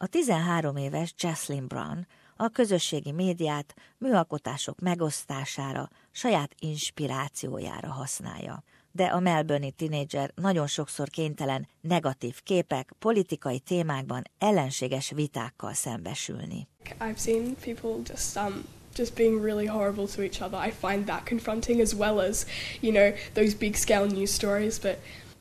A 13 éves Jesslyn Brown a közösségi médiát műalkotások megosztására, saját inspirációjára használja. De a melbourne tinédzser nagyon sokszor kénytelen negatív képek, politikai témákban ellenséges vitákkal szembesülni. I've seen people just um, just being really horrible to each other. I find that confronting as well as, you know, those big scale news stories, but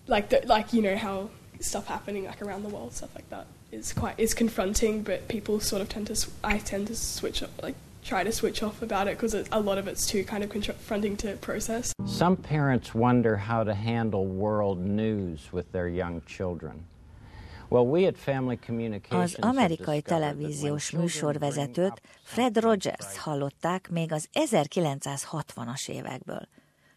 like the, like you know how stuff happening like around the world, stuff like that is quite is confronting. But people sort of tend to I tend to switch up like try to switch off about it because a lot of it's too kind of confronting to process. Some parents wonder how to handle world news with their young children. Az amerikai televíziós műsorvezetőt Fred Rogers hallották még az 1960-as évekből.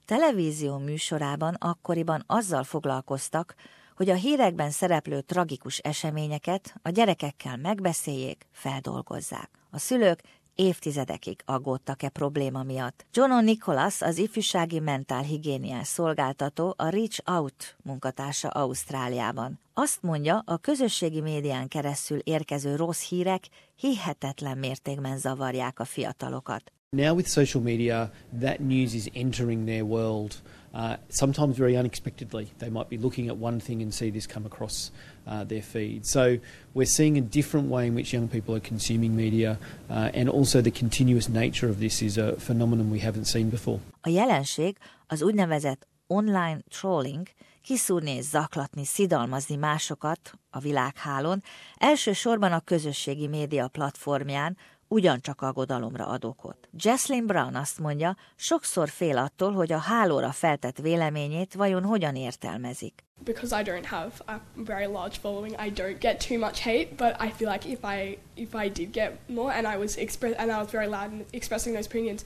Televízió műsorában akkoriban azzal foglalkoztak, hogy a hírekben szereplő tragikus eseményeket a gyerekekkel megbeszéljék, feldolgozzák. A szülők évtizedekig aggódtak-e probléma miatt. John Nicholas, az ifjúsági mentálhigiéniás szolgáltató, a Reach Out munkatársa Ausztráliában. Azt mondja, a közösségi médián keresztül érkező rossz hírek hihetetlen mértékben zavarják a fiatalokat. Now with social media, that news is entering their world uh, sometimes very unexpectedly. They might be looking at one thing and see this come across uh, their feed. So we're seeing a different way in which young people are consuming media, uh, and also the continuous nature of this is a phenomenon we haven't seen before. A jelenség az úgynevezett online trolling, kiszúrni és zaklatni, szidalmazni másokat a világhálón, elsősorban a közösségi média platformján, ugyancsak aggodalomra ad okot. Jesslyn Brown azt mondja, sokszor fél attól, hogy a hálóra feltett véleményét vajon hogyan értelmezik. Because I don't have a very large following, I don't get too much hate, but I feel like if I if I did get more and I was express and I was very loud in expressing those opinions,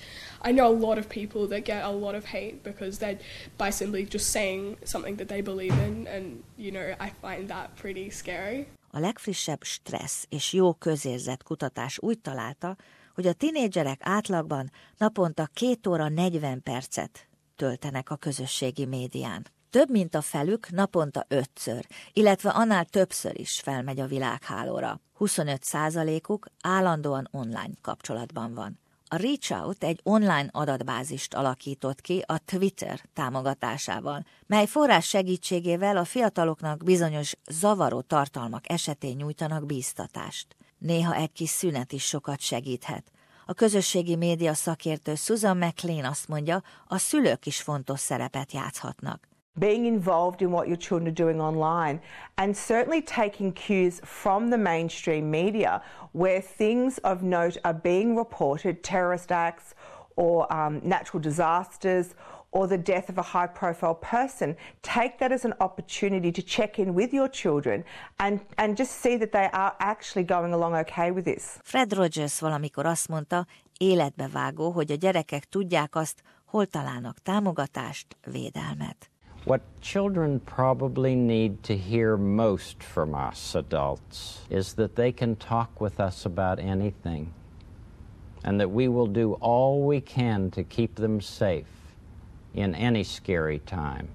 I know a lot of people that get a lot of hate because they by simply just saying something that they believe in and you know, I find that pretty scary. A legfrissebb stressz és jó közérzet kutatás úgy találta, hogy a tinédzserek átlagban naponta 2 óra 40 percet töltenek a közösségi médián. Több mint a felük naponta ötször, illetve annál többször is felmegy a világhálóra. 25 százalékuk állandóan online kapcsolatban van. A Reach Out egy online adatbázist alakított ki a Twitter támogatásával, mely forrás segítségével a fiataloknak bizonyos zavaró tartalmak esetén nyújtanak bíztatást. Néha egy kis szünet is sokat segíthet. A közösségi média szakértő Susan McLean azt mondja, a szülők is fontos szerepet játszhatnak. Being involved in what your children are doing online, and certainly taking cues from the mainstream media where things of note are being reported terrorist acts or um, natural disasters or the death of a high profile person, take that as an opportunity to check in with your children and, and just see that they are actually going along okay with this. Fred Rogers valamikor azt mondta, életbevágó, hogy a gyerekek tudják azt, hol találnak támogatást, védelmet. What children probably need to hear most from us adults is that they can talk with us about anything and that we will do all we can to keep them safe in any scary time.